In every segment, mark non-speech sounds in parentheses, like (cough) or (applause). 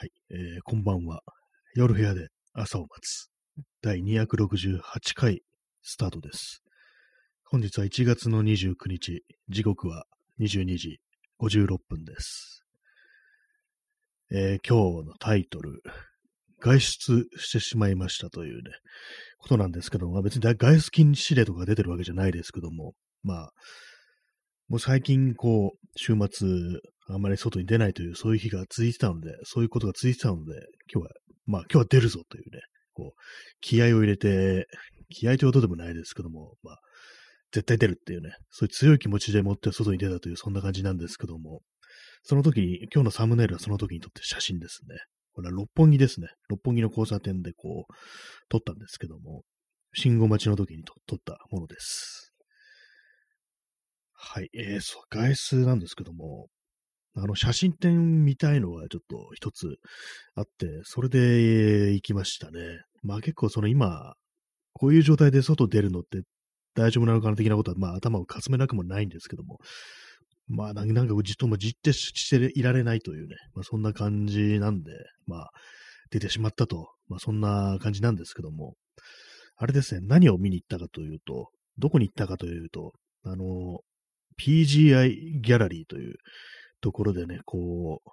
はい、えーこんばんは。夜部屋で朝を待つ。第268回スタートです。本日は1月の29日、時刻は22時56分です。えー今日のタイトル、外出してしまいましたというね、ことなんですけども、別に外出禁止令とか出てるわけじゃないですけども、まあ、もう最近こう、週末、あんまり外に出ないという、そういう日が続いてたので、そういうことが続いてたので、今日は、まあ今日は出るぞというね、こう、気合を入れて、気合ということでもないですけども、まあ、絶対出るっていうね、そういう強い気持ちでもって外に出たという、そんな感じなんですけども、その時に、今日のサムネイルはその時に撮って写真ですね。これは六本木ですね。六本木の交差点でこう、撮ったんですけども、信号待ちの時に撮ったものです。はい、えー、そう、外出なんですけども、あの、写真展見たいのがちょっと一つあって、それで、行きましたね。まあ結構その今、こういう状態で外出るのって大丈夫なのかな的なことは、まあ頭をかすめなくもないんですけども、まあなんなんかじっともじってしていられないというね、まあそんな感じなんで、まあ出てしまったと、まあそんな感じなんですけども、あれですね、何を見に行ったかというと、どこに行ったかというと、あの、PGI ギャラリーというところでね、こう、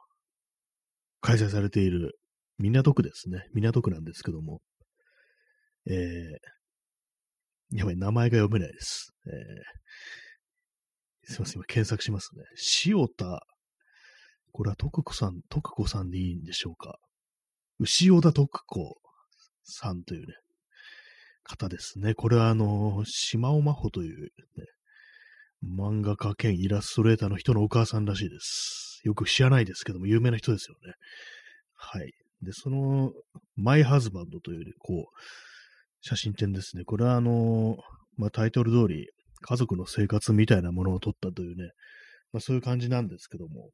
開催されている港区ですね。港区なんですけども、えー、やばい、名前が読めないです。えー、すいません、今検索しますね。塩田、これは徳子さん、徳子さんでいいんでしょうか。牛尾田徳子さんというね、方ですね。これはあの、島尾真帆という、ね、漫画家兼イラストレーターの人のお母さんらしいです。よく知らないですけども、有名な人ですよね。はい。で、その、マイハズバンドという、こう、写真展ですね。これはあの、まあ、タイトル通り、家族の生活みたいなものを撮ったというね、まあ、そういう感じなんですけども、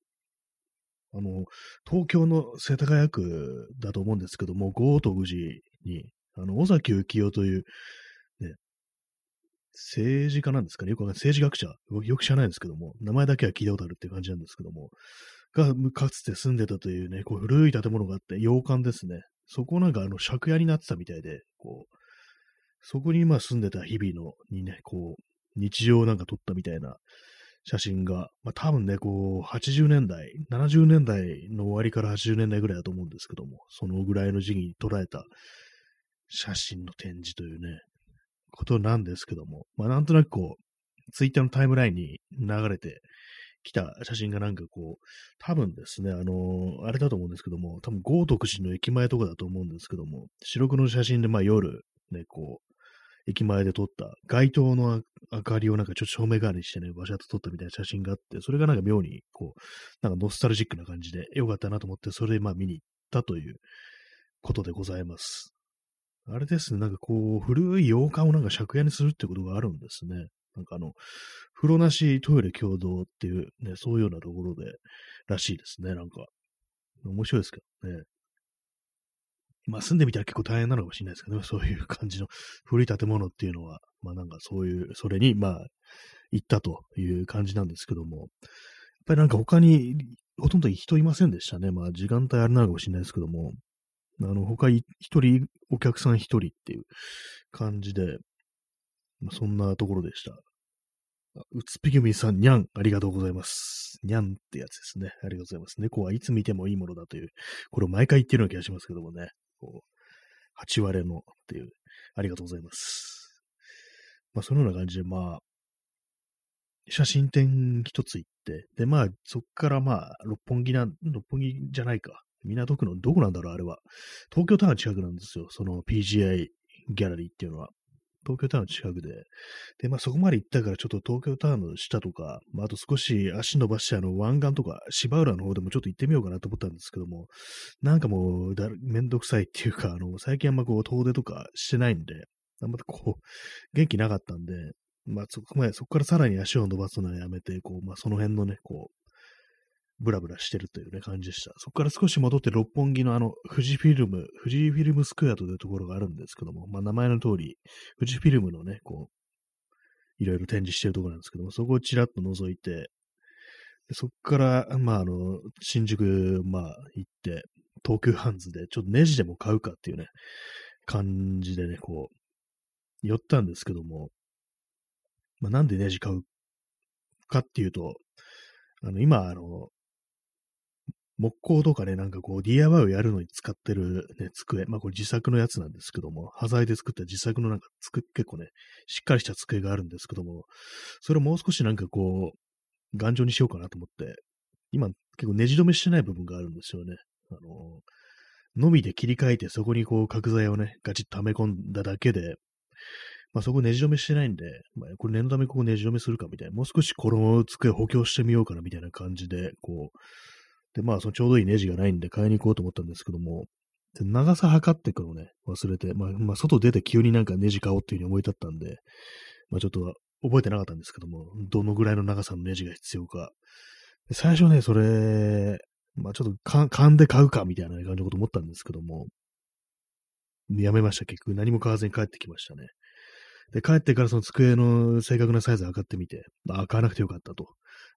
あの、東京の世田谷区だと思うんですけども、豪徳寺に、あの、尾崎幸雄という、政治家なんですかね？よくわかんない。政治学者よく知らないんですけども、名前だけは聞いたことあるって感じなんですけども、が、かつて住んでたというね、こう古い建物があって、洋館ですね。そこなんかあの、借家になってたみたいで、こう、そこに今住んでた日々の、にね、こう、日常なんか撮ったみたいな写真が、まあ多分ね、こう、80年代、70年代の終わりから80年代ぐらいだと思うんですけども、そのぐらいの時期に捉えた写真の展示というね、ことなんですけども、まあなんとなくこう、ツイッターのタイムラインに流れてきた写真がなんかこう、多分ですね、あのあれだと思うんですけども、多分豪徳寺の駅前とかだと思うんですけども、白黒の写真でまあ夜、ね、こう、駅前で撮った街灯の明かりをなんかちょっと照明代わりにしてね、バシャッと撮ったみたいな写真があって、それがなんか妙にこう、なんかノスタルジックな感じで良かったなと思って、それでまあ見に行ったということでございます。あれですね、なんかこう、古い洋館をなんか借家にするってことがあるんですね。なんかあの、風呂なしトイレ共同っていうね、そういうようなところで、らしいですね、なんか。面白いですけどね。まあ住んでみたら結構大変なのかもしれないですけどね、(laughs) そういう感じの古い建物っていうのは、まあなんかそういう、それにまあ行ったという感じなんですけども、やっぱりなんか他にほとんど人いませんでしたね。まあ時間帯あれなのかもしれないですけども、あの他一人、お客さん一人っていう感じで、まあ、そんなところでした。うつぴぐみさん、にゃん、ありがとうございます。にゃんってやつですね。ありがとうございます。猫はいつ見てもいいものだという、これを毎回言ってるような気がしますけどもね。こう、八割のっていう、ありがとうございます。まあ、そのような感じで、まあ、写真展一つ行って、で、まあ、そっからまあ、六本木な、六本木じゃないか。港区のどこなんだろう、あれは。東京タワー近くなんですよ。その PGI ギャラリーっていうのは。東京タワーの近くで。で、まあそこまで行ったからちょっと東京タワーの下とか、まああと少し足伸ばしてあの湾岸とか芝浦の方でもちょっと行ってみようかなと思ったんですけども、なんかもうだめんどくさいっていうか、あの、最近あんまこう遠出とかしてないんで、あんまこう、元気なかったんで、まあそこまで、そこからさらに足を伸ばすのはやめて、こう、まあその辺のね、こう、ブラブラしてるというね、感じでした。そこから少し戻って六本木のあの、富士フィルム、富士フィルムスクエアというところがあるんですけども、まあ名前の通り、富士フィルムのね、こう、いろいろ展示してるところなんですけども、そこをちらっと覗いて、そこから、まああの、新宿、まあ行って、東急ハンズで、ちょっとネジでも買うかっていうね、感じでね、こう、寄ったんですけども、まあ、なんでネジ買うかっていうと、あの、今、あの、木工とかね、なんかこう DIY をやるのに使ってるね、机。まあこれ自作のやつなんですけども、端材で作った自作のなんか、結構ね、しっかりした机があるんですけども、それをもう少しなんかこう、頑丈にしようかなと思って、今結構ネジ止めしてない部分があるんですよね。あの、のみで切り替えてそこにこう角材をね、ガチッとはめ込んだだけで、まあそこネジ止めしてないんで、まあこれ念のためここネジ止めするかみたいな、もう少しこの机補強してみようかなみたいな感じで、こう、で、まあ、そのちょうどいいネジがないんで買いに行こうと思ったんですけども、長さ測っていくのね、忘れて、まあ、まあ、外出て急になんかネジ買おうっていう風に思い立ったんで、まあ、ちょっと覚えてなかったんですけども、どのぐらいの長さのネジが必要か。最初ね、それ、まあ、ちょっと勘で買うかみたいな感じのこと思ったんですけども、やめました。結局何も買わずに帰ってきましたね。で、帰ってからその机の正確なサイズ測ってみて、まあ、買わなくてよかったと。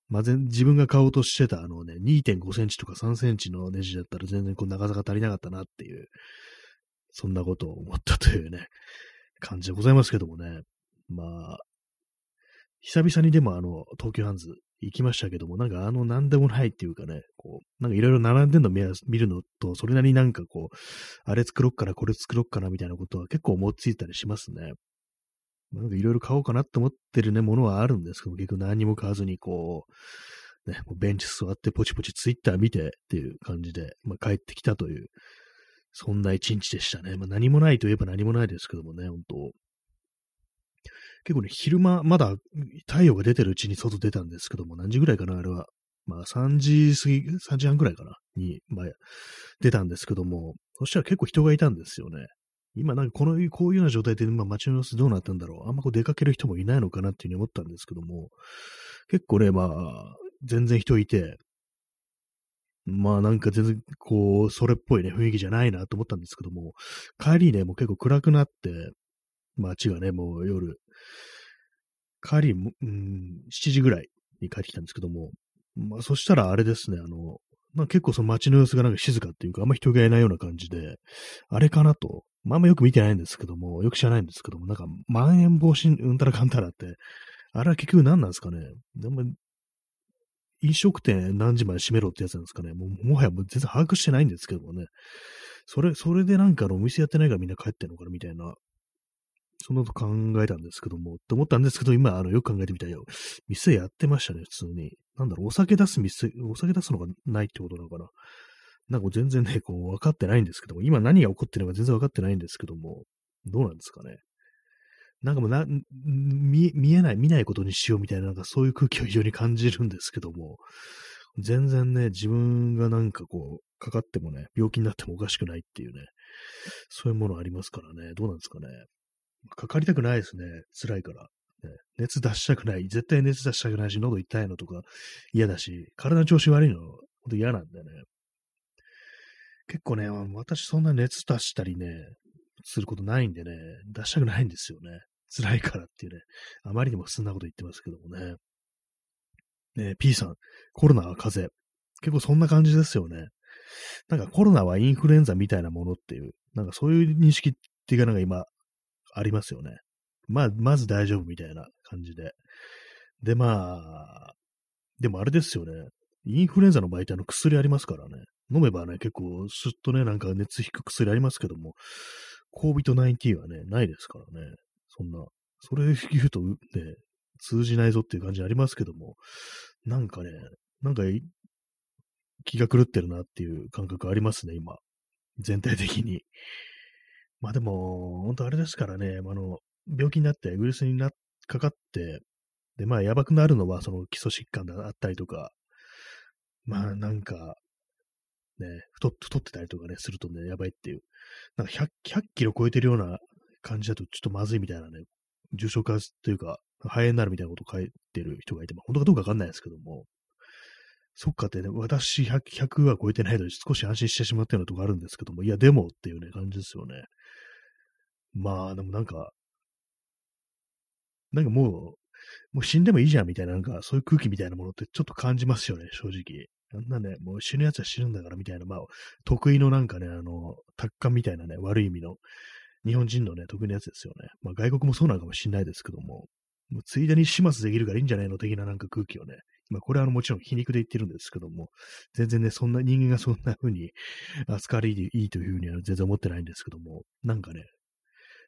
まあ、自分が買おうとしてたあのね、2.5センチとか3センチのネジだったら全然こう長さが足りなかったなっていう、そんなことを思ったというね、感じでございますけどもね。まあ、久々にでもあの、東急ハンズ行きましたけども、なんかあの、なんでもないっていうかね、こう、なんかいろいろ並んでんの見るのと、それなりになんかこう、あれ作ろっかな、これ作ろっかな、みたいなことは結構思いついたりしますね。なんかいろいろ買おうかなって思ってるね、ものはあるんですけど、結局何も買わずにこう、ね、ベンチ座ってポチポチツイッター見てっていう感じで、まあ、帰ってきたという、そんな一日でしたね。まあ、何もないといえば何もないですけどもね、本当結構ね、昼間、まだ太陽が出てるうちに外出たんですけども、何時ぐらいかな、あれは。まあ3時過ぎ、3時半ぐらいかな、に、まあ、出たんですけども、そしたら結構人がいたんですよね。今なんかこの、こういうような状態で今街の様子どうなったんだろう。あんまこう出かける人もいないのかなっていうふうに思ったんですけども、結構ね、まあ、全然人いて、まあなんか全然こう、それっぽいね、雰囲気じゃないなと思ったんですけども、帰りね、もう結構暗くなって、街がね、もう夜、帰り、うん、7時ぐらいに帰ってきたんですけども、まあそしたらあれですね、あの、まあ結構その街の様子がなんか静かっていうか、あんま人がいないような感じで、あれかなと。まあんまよく見てないんですけども、よく知らないんですけども、なんか、まん延防止うんたらかんたらって、あれは結局何なんですかね。でも飲食店何時まで閉めろってやつなんですかね。もうもはやもう全然把握してないんですけどもね。それ、それでなんかのお店やってないからみんな帰ってんのかなみたいな。そんなこと考えたんですけども、って思ったんですけど、今、あの、よく考えてみたら、店やってましたね、普通に。なんだろう、お酒出す店、お酒出すのがないってことなのかな。なんか全然ね、こう、分かってないんですけども、今何が起こってるのか全然分かってないんですけども、どうなんですかね。なんかもうな、見、見えない、見ないことにしようみたいな、なんかそういう空気を非常に感じるんですけども、全然ね、自分がなんかこう、かかってもね、病気になってもおかしくないっていうね、そういうものありますからね、どうなんですかね。かかりたくないですね、辛いから。ね、熱出したくない。絶対熱出したくないし、喉痛いのとか嫌だし、体の調子悪いの、ほんと嫌なんだよね。結構ね、私そんな熱出したりね、することないんでね、出したくないんですよね。(laughs) 辛いからっていうね、あまりにもそんなこと言ってますけどもね。ね P さん、コロナは風邪。結構そんな感じですよね。なんかコロナはインフルエンザみたいなものっていう、なんかそういう認識っていうかなんか今ありますよね。まあ、まず大丈夫みたいな感じで。で、まあ、でもあれですよね。インフルエンザの場合ってあの薬ありますからね。飲めばね、結構すっとね、なんか熱引く薬ありますけども、COVID-19 はね、ないですからね。そんな、それ言うとね、通じないぞっていう感じありますけども、なんかね、なんか気が狂ってるなっていう感覚ありますね、今。全体的に。まあでも、本当あれですからね、あの、病気になって、ウイルスになかかって、で、まあ、やばくなるのは、その基礎疾患であったりとか、まあ、なんか、ね、太太ってたりとかね、するとね、やばいっていう。なんか100、100キロ超えてるような感じだとちょっとまずいみたいなね、重症化というか、肺炎になるみたいなことを書いてる人がいて、まあ、本当かどうかわかんないですけども、そっかってね、私 100, 100は超えてないので少し安心してしまったようなとこあるんですけども、いや、でもっていうね、感じですよね。まあ、でもなんか、なんかもう、もう死んでもいいじゃんみたいな、なんかそういう空気みたいなものってちょっと感じますよね、正直。あんなね、もう死ぬ奴は死ぬんだからみたいな、まあ、得意のなんかね、あの、達観みたいなね、悪い意味の、日本人のね、得意なやつですよね。まあ、外国もそうなのかもしれないですけども、もうついでに始末できるからいいんじゃないの的ななんか空気をね、まあ、これはあのもちろん皮肉で言ってるんですけども、全然ね、そんな人間がそんな風に (laughs) 扱われいいというふうには全然思ってないんですけども、なんかね、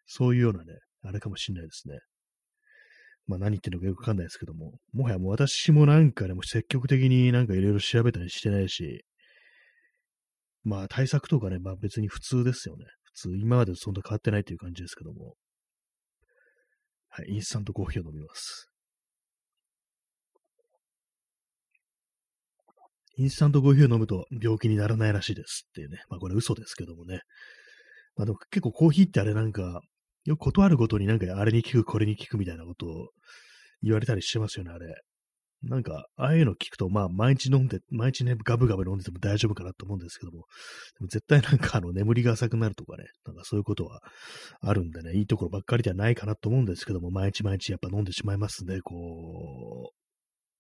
そういうようなね、あれかもしれないですね。まあ何言ってるのかよくわかんないですけども、もはやもう私もなんかね、も積極的になんかいろいろ調べたりしてないし、まあ対策とかね、まあ別に普通ですよね。普通、今までそんな変わってないという感じですけども。はい、インスタントコーヒーを飲みます。インスタントコーヒーを飲むと病気にならないらしいですっていうね。まあこれ嘘ですけどもね。まあでも結構コーヒーってあれなんか、よく断るごとになんかあれに効く、これに効くみたいなことを言われたりしてますよね、あれ。なんか、ああいうの聞くと、まあ、毎日飲んで、毎日ね、ガブガブ飲んでても大丈夫かなと思うんですけども、でも絶対なんか、あの、眠りが浅くなるとかね、なんかそういうことはあるんでね、いいところばっかりではないかなと思うんですけども、毎日毎日やっぱ飲んでしまいますね、こう、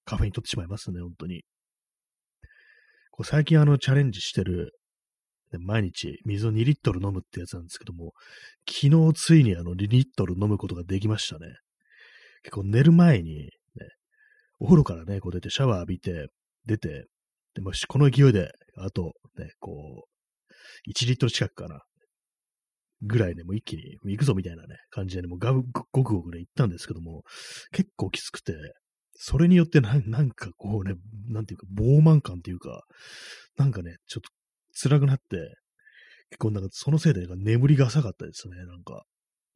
カフェイン取ってしまいますね、本当に。こう最近あの、チャレンジしてる、毎日水を2リットル飲むってやつなんですけども、昨日ついにあの2リットル飲むことができましたね。結構寝る前に、ね、お風呂からね、こう出てシャワー浴びて、出て、でもこの勢いで、あとね、こう、1リットル近くかな。ぐらいね、もう一気に行くぞみたいなね、感じでね、もうガブ、ごくごくね、行ったんですけども、結構きつくて、それによってなんかこうね、なんていうか、膨慢感っていうか、なんかね、ちょっと辛くなって、結構なんかそのせいでなんか眠りが浅かったですね、なんか。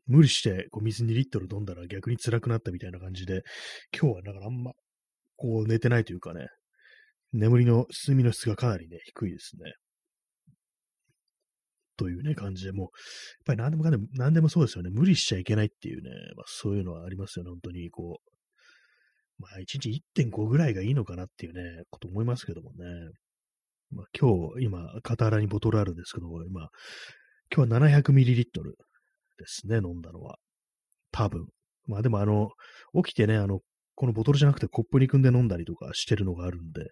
無理してこう水2リットル飲んだら逆に辛くなったみたいな感じで、今日はだからあんまこう寝てないというかね、眠りの、睡眠の質がかなりね、低いですね。というね、感じで、もう、やっぱり何でもかんでも、何でもそうですよね。無理しちゃいけないっていうね、まあそういうのはありますよね、本当に、こう。まあ、1日1.5ぐらいがいいのかなっていうね、こと思いますけどもね。まあ、今日、今、傍らにボトルあるんですけども、今、今日は 700ml ですね、飲んだのは。多分。まあでもあの、起きてね、あの、このボトルじゃなくてコップに組んで飲んだりとかしてるのがあるんで、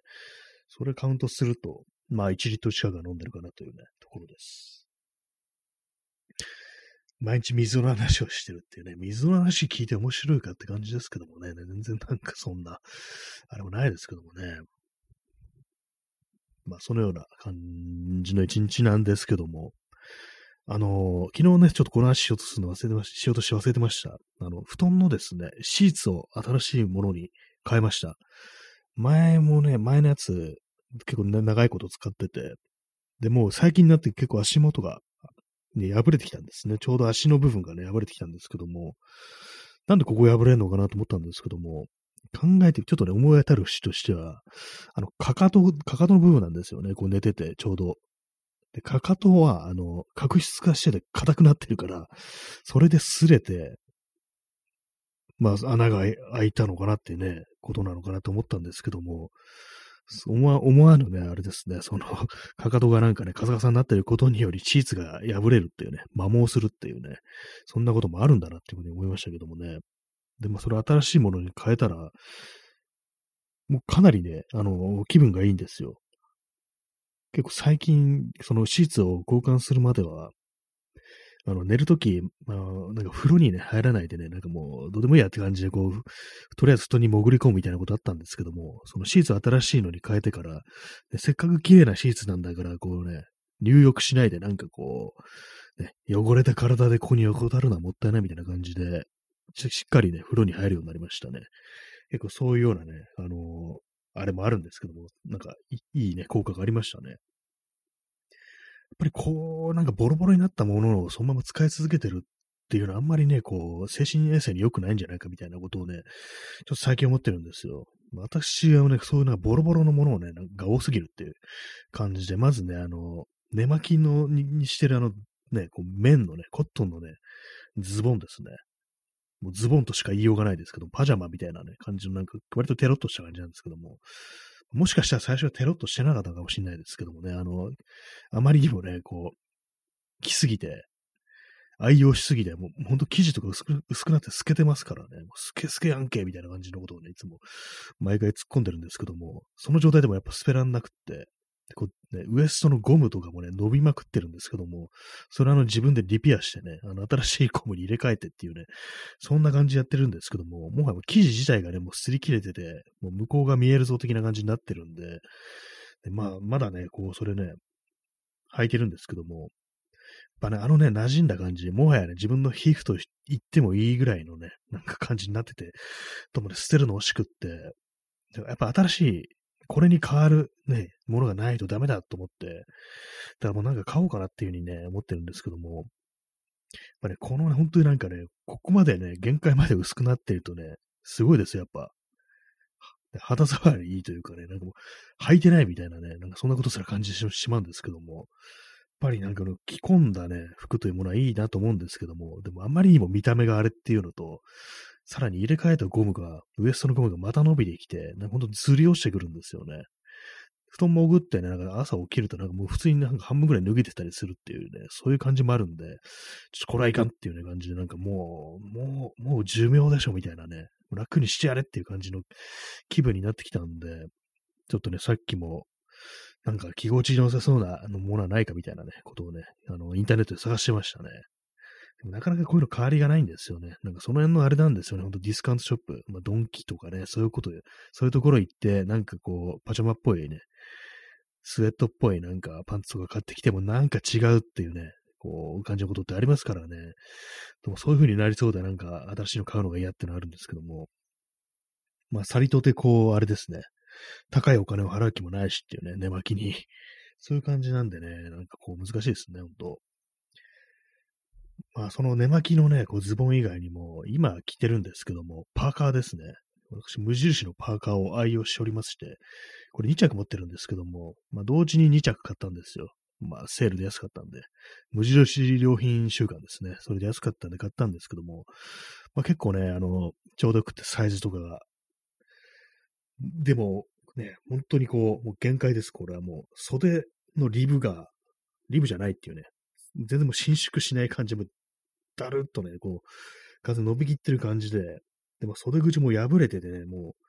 それカウントすると、まあ1リットル近くは飲んでるかなというね、ところです。毎日水の話をしてるっていうね、水の話聞いて面白いかって感じですけどもね、全然なんかそんな、あれもないですけどもね。まあ、そのような感じの一日なんですけども、あの、昨日ね、ちょっとこの話しようとするの忘れてまし、しようとして忘れてました。あの、布団のですね、シーツを新しいものに変えました。前もね、前のやつ、結構、ね、長いこと使ってて、で、もう最近になって結構足元が、ね、破れてきたんですね。ちょうど足の部分がね、破れてきたんですけども、なんでここ破れるのかなと思ったんですけども、考えて、ちょっとね、思い当たる節としては、あの、かかと、かかとの部分なんですよね。こう寝てて、ちょうど。で、かかとは、あの、角質化してて硬くなってるから、それで擦れて、まあ、穴が開いたのかなってね、ことなのかなと思ったんですけども、思わ思わぬね、あれですね、その、かかとがなんかね、カサカサになってることにより、シーツが破れるっていうね、摩耗するっていうね、そんなこともあるんだなっていうふうに思いましたけどもね。で、まあ、それ新しいものに変えたら、もうかなりね、あの、気分がいいんですよ。結構最近、そのシーツを交換するまでは、あの、寝るとき、まあ、なんか風呂にね、入らないでね、なんかもう、どうでもいいやって感じで、こう、とりあえず布団に潜り込むみたいなことあったんですけども、そのシーツ新しいのに変えてから、せっかく綺麗なシーツなんだから、こうね、入浴しないでなんかこう、ね、汚れた体でここに横たるのはもったいないみたいな感じで、しっかりね、風呂に入るようになりましたね。結構そういうようなね、あのー、あれもあるんですけども、なんかいいね、効果がありましたね。やっぱりこう、なんかボロボロになったものをそのまま使い続けてるっていうのはあんまりね、こう、精神衛生に良くないんじゃないかみたいなことをね、ちょっと最近思ってるんですよ。私はね、そういうのボロボロのものをね、なんか多すぎるっていう感じで、まずね、あの、寝巻きのににしてるあの、ね、こう綿のね、コットンのね、ズボンですね。もうズボンとしか言いようがないですけど、パジャマみたいなね、感じのなんか、割とテロッとした感じなんですけども、もしかしたら最初はテロッとしてなかったかもしれないですけどもね、あの、あまりにもね、こう、来すぎて、愛用しすぎて、もうほんと生地とか薄く薄くなって透けてますからね、もうスケスケやんけみたいな感じのことをね、いつも毎回突っ込んでるんですけども、その状態でもやっぱ捨てらんなくって、こうね、ウエストのゴムとかもね、伸びまくってるんですけども、それあの自分でリピアしてね、あの新しいゴムに入れ替えてっていうね、そんな感じやってるんですけども、もはや生地自体がね、もう擦り切れてて、もう向こうが見えるぞ的な感じになってるんで、でまあ、まだね、こう、それね、履いてるんですけども、やっぱね、あのね、馴染んだ感じ、もはやね、自分の皮膚と言ってもいいぐらいのね、なんか感じになってて、ともね、捨てるの惜しくって、やっぱ新しいこれに変わるね、ものがないとダメだと思って、だからもうなんか買おうかなっていうふうにね、思ってるんですけども、やっぱね、このね、本当になんかね、ここまでね、限界まで薄くなってるとね、すごいですよ、やっぱ。肌触りいいというかね、なんかもう、履いてないみたいなね、なんかそんなことすら感じてしまうんですけども、やっぱりなんかの着込んだね、服というものはいいなと思うんですけども、でもあまりにも見た目があれっていうのと、さらに入れ替えたゴムが、ウエストのゴムがまた伸びてきて、なんかほんとずり落ちてくるんですよね。布団潜ってね、なんか朝起きるとなんかもう普通になんか半分ぐらい脱げてたりするっていうね、そういう感じもあるんで、ちょっとこれはいかんっていうね感じで、なんかもう、もう、もう寿命でしょみたいなね、楽にしてやれっていう感じの気分になってきたんで、ちょっとね、さっきも、なんか気持ちの良さそうなものはないかみたいなね、ことをね、あの、インターネットで探してましたね。なかなかこういうの変わりがないんですよね。なんかその辺のあれなんですよね。ほんとディスカウントショップ、まあ、ドンキとかね、そういうことで、そういうところ行って、なんかこう、パジャマっぽいね、スウェットっぽいなんかパンツとか買ってきてもなんか違うっていうね、こう、感じのことってありますからね。でもそういう風になりそうでなんか新しいの買うのが嫌ってのあるんですけども。まあ、さりとてこう、あれですね。高いお金を払う気もないしっていうね、寝巻きに。そういう感じなんでね、なんかこう難しいですね、ほんと。まあ、その寝巻きのね、こうズボン以外にも、今着てるんですけども、パーカーですね。私、無印のパーカーを愛用しておりまして、これ2着持ってるんですけども、まあ、同時に2着買ったんですよ。まあ、セールで安かったんで、無印良品週間ですね。それで安かったんで買ったんですけども、まあ、結構ね、あの、ちょうどよくてサイズとかが、でも、ね、本当にこう、もう限界です。これはもう、袖のリブが、リブじゃないっていうね、全然もう伸縮しない感じも、だるっとね、こう、風伸びきってる感じで、でも袖口も破れててね、もう、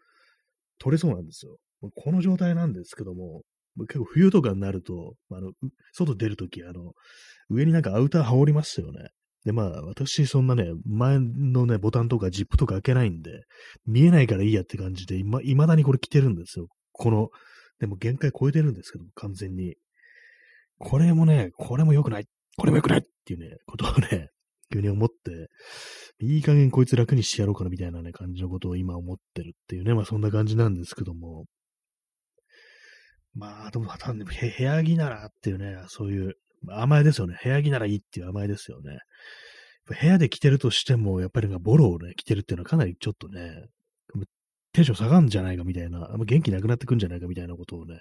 取れそうなんですよ。この状態なんですけども、結構冬とかになると、あの、外出るとき、あの、上になんかアウター羽織りますよね。で、まあ、私、そんなね、前のね、ボタンとかジップとか開けないんで、見えないからいいやって感じで、今、未だにこれ着てるんですよ。この、でも限界超えてるんですけど、完全に。これもね、これも良くない。これも良くないっていうね、ことをね、急に思って、いい加減こいつ楽にしてやろうかなみたいなね、感じのことを今思ってるっていうね、まあそんな感じなんですけども。まあ、でも、単に部屋着ならっていうね、そういう、甘えですよね。部屋着ならいいっていう甘えですよね。部屋で着てるとしても、やっぱりボロをね、着てるっていうのはかなりちょっとね、テンション下がるんじゃないかみたいな、あんま元気なくなってくんじゃないかみたいなことをね、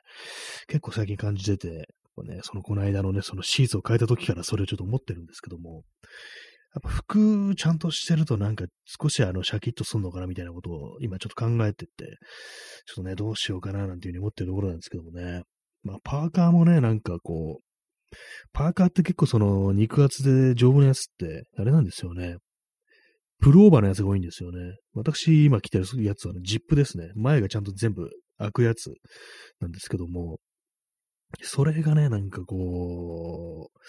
結構最近感じてて、ね、そのこの間のね、そのシーツを変えた時からそれをちょっと思ってるんですけども、やっぱ服ちゃんとしてるとなんか少しあのシャキッとすんのかなみたいなことを今ちょっと考えてて、ちょっとね、どうしようかななんていうふうに思ってるところなんですけどもね。まあパーカーもね、なんかこう、パーカーって結構その肉厚で丈夫なやつってあれなんですよね。プルオーバーのやつが多いんですよね。私今着てるやつは、ジップですね。前がちゃんと全部開くやつなんですけども、それがね、なんかこう、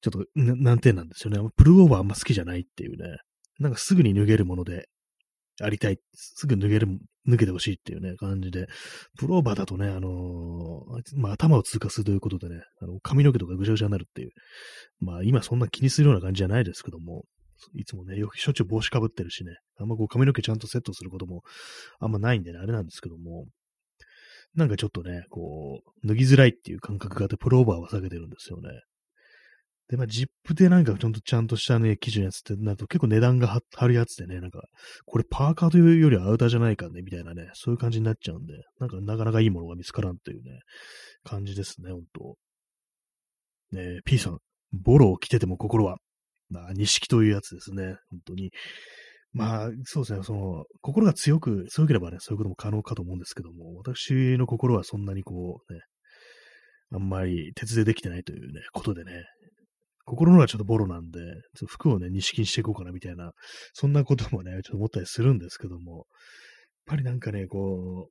ちょっと難点なんですよね。プルオーバーあんま好きじゃないっていうね。なんかすぐに脱げるものでありたい。すぐ脱げる、脱げてほしいっていうね、感じで。プルオーバーだとね、あのー、まあ、頭を通過するということでね、あの、髪の毛とかぐちゃぐちゃになるっていう。まあ、今そんな気にするような感じじゃないですけども、いつもね、よくしょっちゅう帽子かぶってるしね、あんまこう髪の毛ちゃんとセットすることもあんまないんでね、あれなんですけども、なんかちょっとね、こう、脱ぎづらいっていう感覚があって、プローバーは下げてるんですよね。で、まあ、ジップでなんかちゃんとちゃんとしたね、基準やつってなると結構値段が張るやつでね、なんか、これパーカーというよりはアウターじゃないかね、みたいなね、そういう感じになっちゃうんで、なんかなかなかいいものが見つからんというね、感じですね、ほんと。ね P さん、ボロを着てても心は、まあ、錦というやつですね、本当に。まあ、そうですね、その、心が強く、強ければね、そういうことも可能かと思うんですけども、私の心はそんなにこう、ね、あんまり鉄でできてないというね、ことでね、心のがちょっとボロなんで、ちょっと服をね、認識していこうかなみたいな、そんなこともね、ちょっと思ったりするんですけども、やっぱりなんかね、こ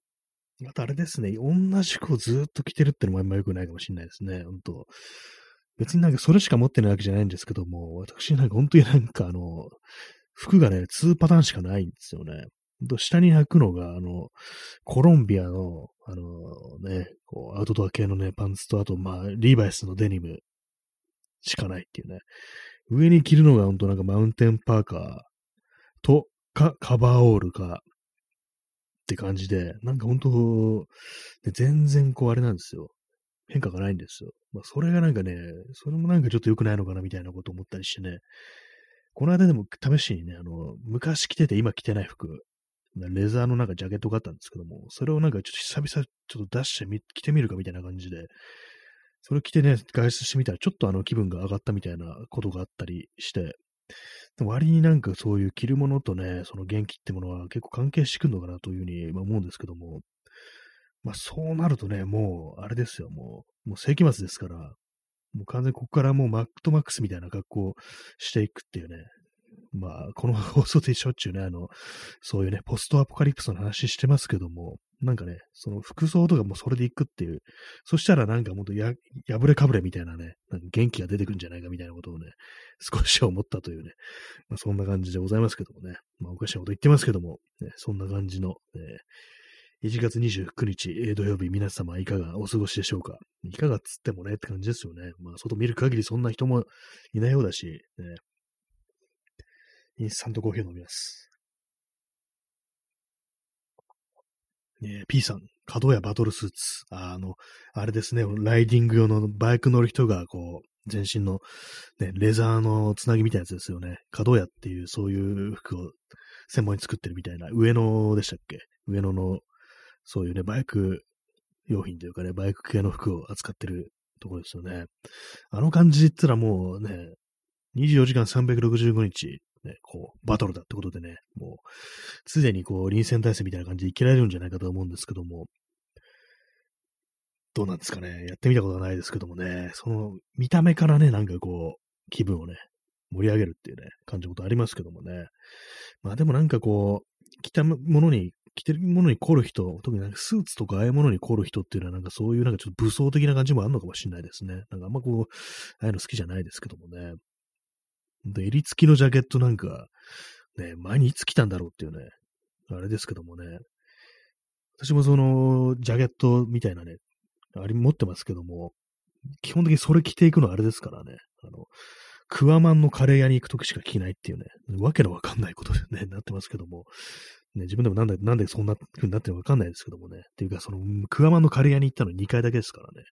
う、またあれですね、同じ服をずっと着てるってのもあんま良くないかもしれないですね、本当別になんかそれしか持ってないわけじゃないんですけども、私なんか本当になんかあの、服がね、2パターンしかないんですよね。下に履くのが、あの、コロンビアの、あのね、こう、アウトドア系のね、パンツと、あと、まあ、リーバイスのデニムしかないっていうね。上に着るのが、ほんとなんかマウンテンパーカーと、か、カバーオールか、って感じで、なんかほんと、全然こう、あれなんですよ。変化がないんですよ。まあ、それがなんかね、それもなんかちょっと良くないのかなみたいなこと思ったりしてね。この間でも試しにね、あの、昔着てて今着てない服、レザーのなんかジャケットがあったんですけども、それをなんかちょっと久々ちょっと出してみ、着てみるかみたいな感じで、それ着てね、外出してみたらちょっとあの気分が上がったみたいなことがあったりして、割になんかそういう着るものとね、その元気ってものは結構関係してくるのかなというふうに思うんですけども、まあそうなるとね、もうあれですよ、もう、もう世紀末ですから、もう完全にここからもうマックとマックスみたいな格好していくっていうね。まあ、この放送でしょっちゅうね、あの、そういうね、ポストアポカリプスの話してますけども、なんかね、その服装とかもそれでいくっていう、そしたらなんかもっとや、破れかぶれみたいなね、なんか元気が出てくるんじゃないかみたいなことをね、少し思ったというね、まあそんな感じでございますけどもね、まあおかしなこと言ってますけども、ね、そんな感じの、え1月29日、土曜日、皆様いかがお過ごしでしょうかいかがっつってもねって感じですよね。まあ、外見る限りそんな人もいないようだし、ね、インスタントコーヒーを飲みます。え、P さん、角やバトルスーツ。ああの、あれですね、ライディング用のバイク乗る人が、こう、全身の、ね、レザーのつなぎみたいなやつですよね。角屋っていう、そういう服を専門に作ってるみたいな、上野でしたっけ？上野のそういうね、バイク用品というかね、バイク系の服を扱ってるところですよね。あの感じで言ったらもうね、24時間365日、ね、こう、バトルだってことでね、もう、すでにこう、臨戦態勢みたいな感じで生きられるんじゃないかと思うんですけども、どうなんですかね。やってみたことはないですけどもね、その、見た目からね、なんかこう、気分をね、盛り上げるっていうね、感じのことありますけどもね。まあでもなんかこう、着たものに着てるものに凝る人、特になんかスーツとかああいうものに凝る人っていうのはなんかそういうなんかちょっと武装的な感じもあるのかもしれないですね。なんかあんまこう、ああいうの好きじゃないですけどもね。で、襟付きのジャケットなんか、ね、前にいつ着たんだろうっていうね、あれですけどもね。私もその、ジャケットみたいなね、あれ持ってますけども、基本的にそれ着ていくのはあれですからね。あの、クワマンのカレー屋に行くときしか着ないっていうね、わけのわかんないことでね、なってますけども、ね、自分でもなんで、なんでそんな風になってるのかわかんないですけどもね。っていうか、その、クワマンのカレー屋に行ったの2回だけですからね。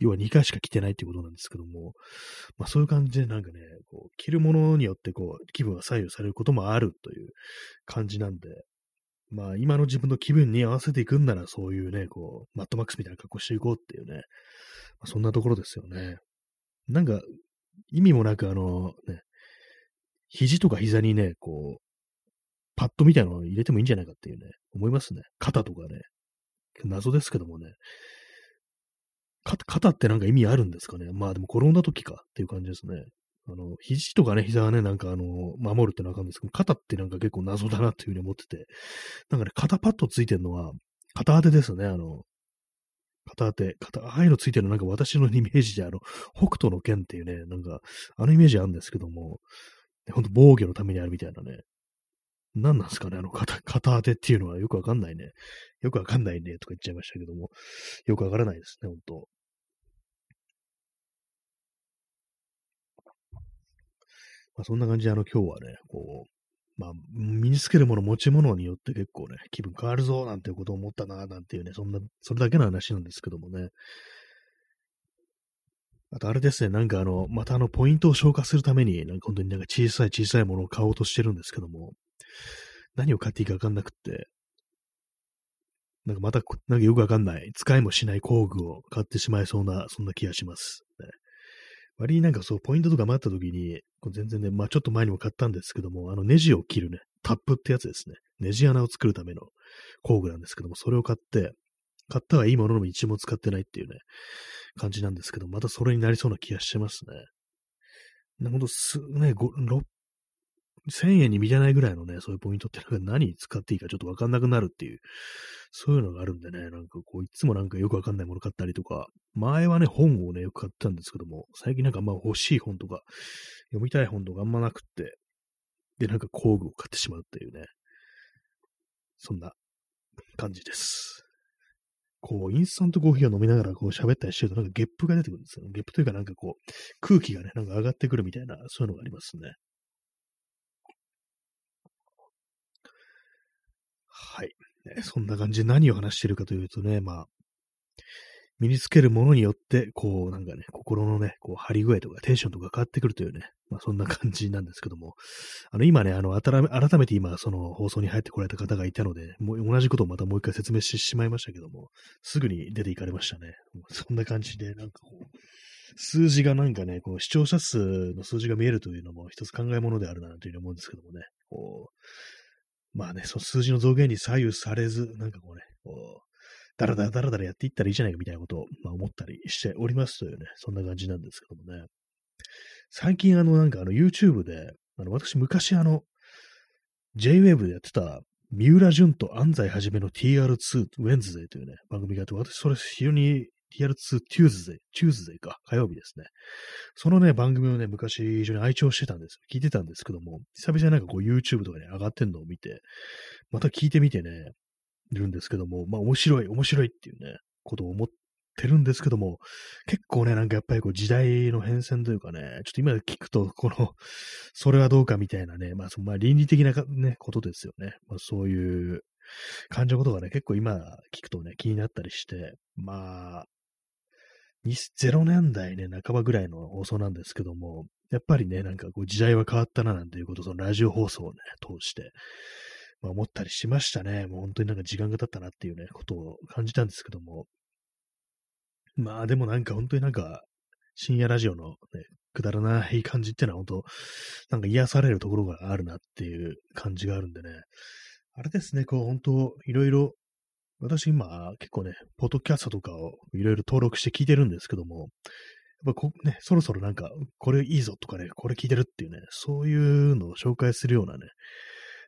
要は2回しか着てないっていうことなんですけども、まあそういう感じでなんかね、こう、着るものによってこう、気分が左右されることもあるという感じなんで、まあ今の自分の気分に合わせていくんならそういうね、こう、マットマックスみたいな格好していこうっていうね、まあ、そんなところですよね。なんか、意味もなくあの、ね、肘とか膝にね、こう、パッドみたいなのを入れてもいいんじゃないかっていうね、思いますね。肩とかね。謎ですけどもね。肩ってなんか意味あるんですかね？まあでも転んだ時かっていう感じですね。あの、肘とかね、膝はね、なんかあの、守るってのはわかるんですけど、肩ってなんか結構謎だなっていうふうに思ってて、なんかね、肩パッドついてるのは、片当てですね、あの、片当て、片、ああいうのついてるのなんか私のイメージであの、北斗の剣っていうね、なんか、あのイメージあるんですけども、ほんと防御のためにあるみたいなね、何なんですかねあの片、片当てっていうのはよくわかんないね。よくわかんないねとか言っちゃいましたけども、よくわからないですね、ほんと。まあ、そんな感じで、あの、今日はね、こう、まあ、身につけるもの、持ち物によって結構ね、気分変わるぞ、なんていうことを思ったな、なんていうね、そんな、それだけの話なんですけどもね。あとあれですね、なんかあの、またあの、ポイントを消化するために、なんか本当になんか小さい小さいものを買おうとしてるんですけども、何を買っていいかわかんなくって、なんかまた、なんかよくわかんない、使いもしない工具を買ってしまいそうな、そんな気がします。ね、割になんかそう、ポイントとか待った時に、全然ね、まあちょっと前にも買ったんですけども、あのネジを切るね、タップってやつですね。ネジ穴を作るための工具なんですけども、それを買って、買ったはいいものの一も使ってないっていうね、感じなんですけど、またそれになりそうな気がしてますね。ほんとす、ね、5、1000円に満たないぐらいのね、そういうポイントってなんか何に使っていいかちょっとわかんなくなるっていう、そういうのがあるんでね、なんかこう、いつもなんかよくわかんないもの買ったりとか、前はね、本をね、よく買ったんですけども、最近なんかまあ欲しい本とか、読みたい本とかあんまなくって、で、なんか工具を買ってしまうっていうね、そんな感じです。こう、インスタントコーヒーを飲みながらこう喋ったりしてると、なんかゲップが出てくるんですよ。ゲップというかなんかこう、空気がね、なんか上がってくるみたいな、そういうのがありますね。はい。そんな感じで何を話してるかというとね、まあ、身につけるものによって、こう、なんかね、心のね、こう、張り具合とかテンションとか変わってくるというね、まあ、そんな感じなんですけども、あの、今ね、あの、改めて今、その放送に入ってこられた方がいたので、もう同じことをまたもう一回説明してしまいましたけども、すぐに出て行かれましたね。そんな感じで、なんかこう、数字がなんかね、こう視聴者数の数字が見えるというのも一つ考え物であるなというふうに思うんですけどもね、こう、まあね、その数字の増減に左右されず、なんかこうね、こう、だらだらだらだらやっていったらいいじゃないかみたいなことを、まあ、思ったりしておりますというね、そんな感じなんですけどもね。最近あの、なんかあの、YouTube で、あの、私昔あの、J-Wave でやってた、三浦淳と安西はじめの TR2 ウェンズデーというね、番組があって、私それ非常に TR2 Tuesday、Tuesday か、火曜日ですね。そのね、番組をね、昔非常に愛聴してたんです。聞いてたんですけども、久々になんかこう YouTube とかに、ね、上がってんのを見て、また聞いてみてね、いるんですけども、まあ面白い、面白いっていうね、ことを思ってるんですけども、結構ね、なんかやっぱりこう時代の変遷というかね、ちょっと今聞くと、この、それはどうかみたいなね、まあそのまあ倫理的なね、ことですよね。まあそういう感情のことがね、結構今聞くとね、気になったりして、まあ、0年代ね、半ばぐらいの放送なんですけども、やっぱりね、なんかこう時代は変わったななんていうことを、そのラジオ放送をね、通して、まあ、思ったりしましたね。もう本当になんか時間が経ったなっていうね、ことを感じたんですけども。まあでもなんか本当になんか、深夜ラジオのね、くだらない感じっていうのは本当、なんか癒されるところがあるなっていう感じがあるんでね。あれですね、こう本当、いろいろ私今結構ね、ポッドキャストとかをいろいろ登録して聞いてるんですけども、やっぱこね、そろそろなんか、これいいぞとかね、これ聞いてるっていうね、そういうのを紹介するようなね、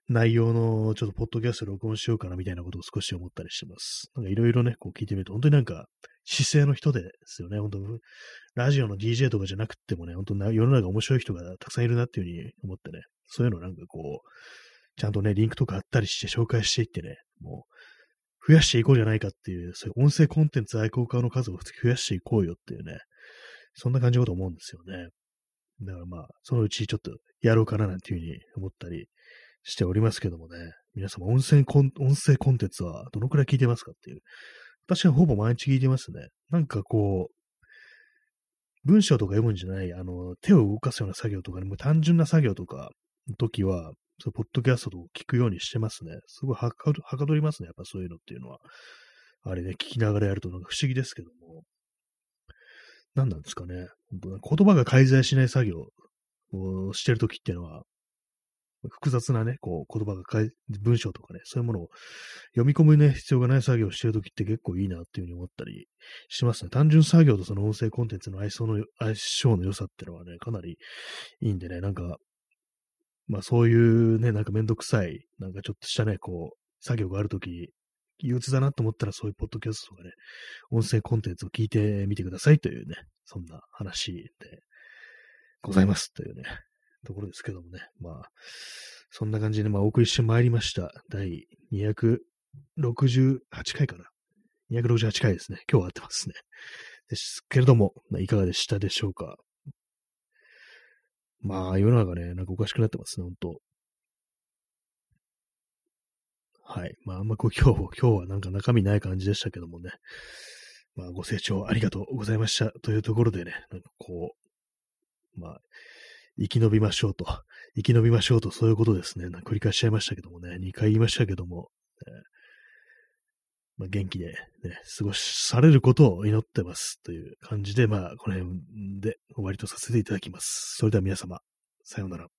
内容のちょっとポッドキャスト録音しようかなみたいなことを少し思ったりしてます。なんかいろいろね、こう聞いてみると、本当になんか姿勢の人ですよね。本当ラジオの DJ とかじゃなくてもね、本当世の中面白い人がたくさんいるなっていうふうに思ってね、そういうのなんかこう、ちゃんとね、リンクとかあったりして紹介していってね、もう、増やしていこうじゃないかっていう、そういう音声コンテンツ愛好家の数を増やしていこうよっていうね、そんな感じだと思うんですよね。だからまあ、そのうちちょっとやろうかななんていうふうに思ったりしておりますけどもね、皆様音声コン音声コンテンツはどのくらい聞いてますかっていう。私はほぼ毎日聞いてますね。なんかこう、文章とか読むんじゃない、あの、手を動かすような作業とかね、も単純な作業とかの時は、そう、ポッドキャストと聞くようにしてますね。すごいはかはかどりますね。やっぱそういうのっていうのは。あれね、聞きながらやるとなんか不思議ですけども。何なんですかね。言葉が介在しない作業をしてるときっていうのは、複雑なね、こう、言葉が文章とかね、そういうものを読み込むね、必要がない作業をしてるときって結構いいなっていうふうに思ったりしますね。単純作業とその音声コンテンツの相性の、相性の良さっていうのはね、かなりいいんでね、なんか、まあそういうね、なんかめんどくさい、なんかちょっとしたね、こう、作業があるとき、憂鬱だなと思ったらそういうポッドキャストとかね、音声コンテンツを聞いてみてくださいというね、そんな話でございますというね、ところですけどもね、まあ、そんな感じで、まあ、お送りしてまいりました。第268回かな。268回ですね。今日は合ってますね。ですけれども、いかがでしたでしょうか？まあ、世の中ね、なんかおかしくなってますね、ほんと。はい。まあ、あんま今日、今日はなんか中身ない感じでしたけどもね。まあ、ご清聴ありがとうございました。というところでね、なんかこう、まあ、生き延びましょうと。生き延びましょうと、そういうことですね。繰り返しちゃいましたけどもね。2回言いましたけども。えーまあ、元気で、ね、過ごしされることを祈ってますという感じで、まあ、この辺で終わりとさせていただきます。それでは皆様、さようなら。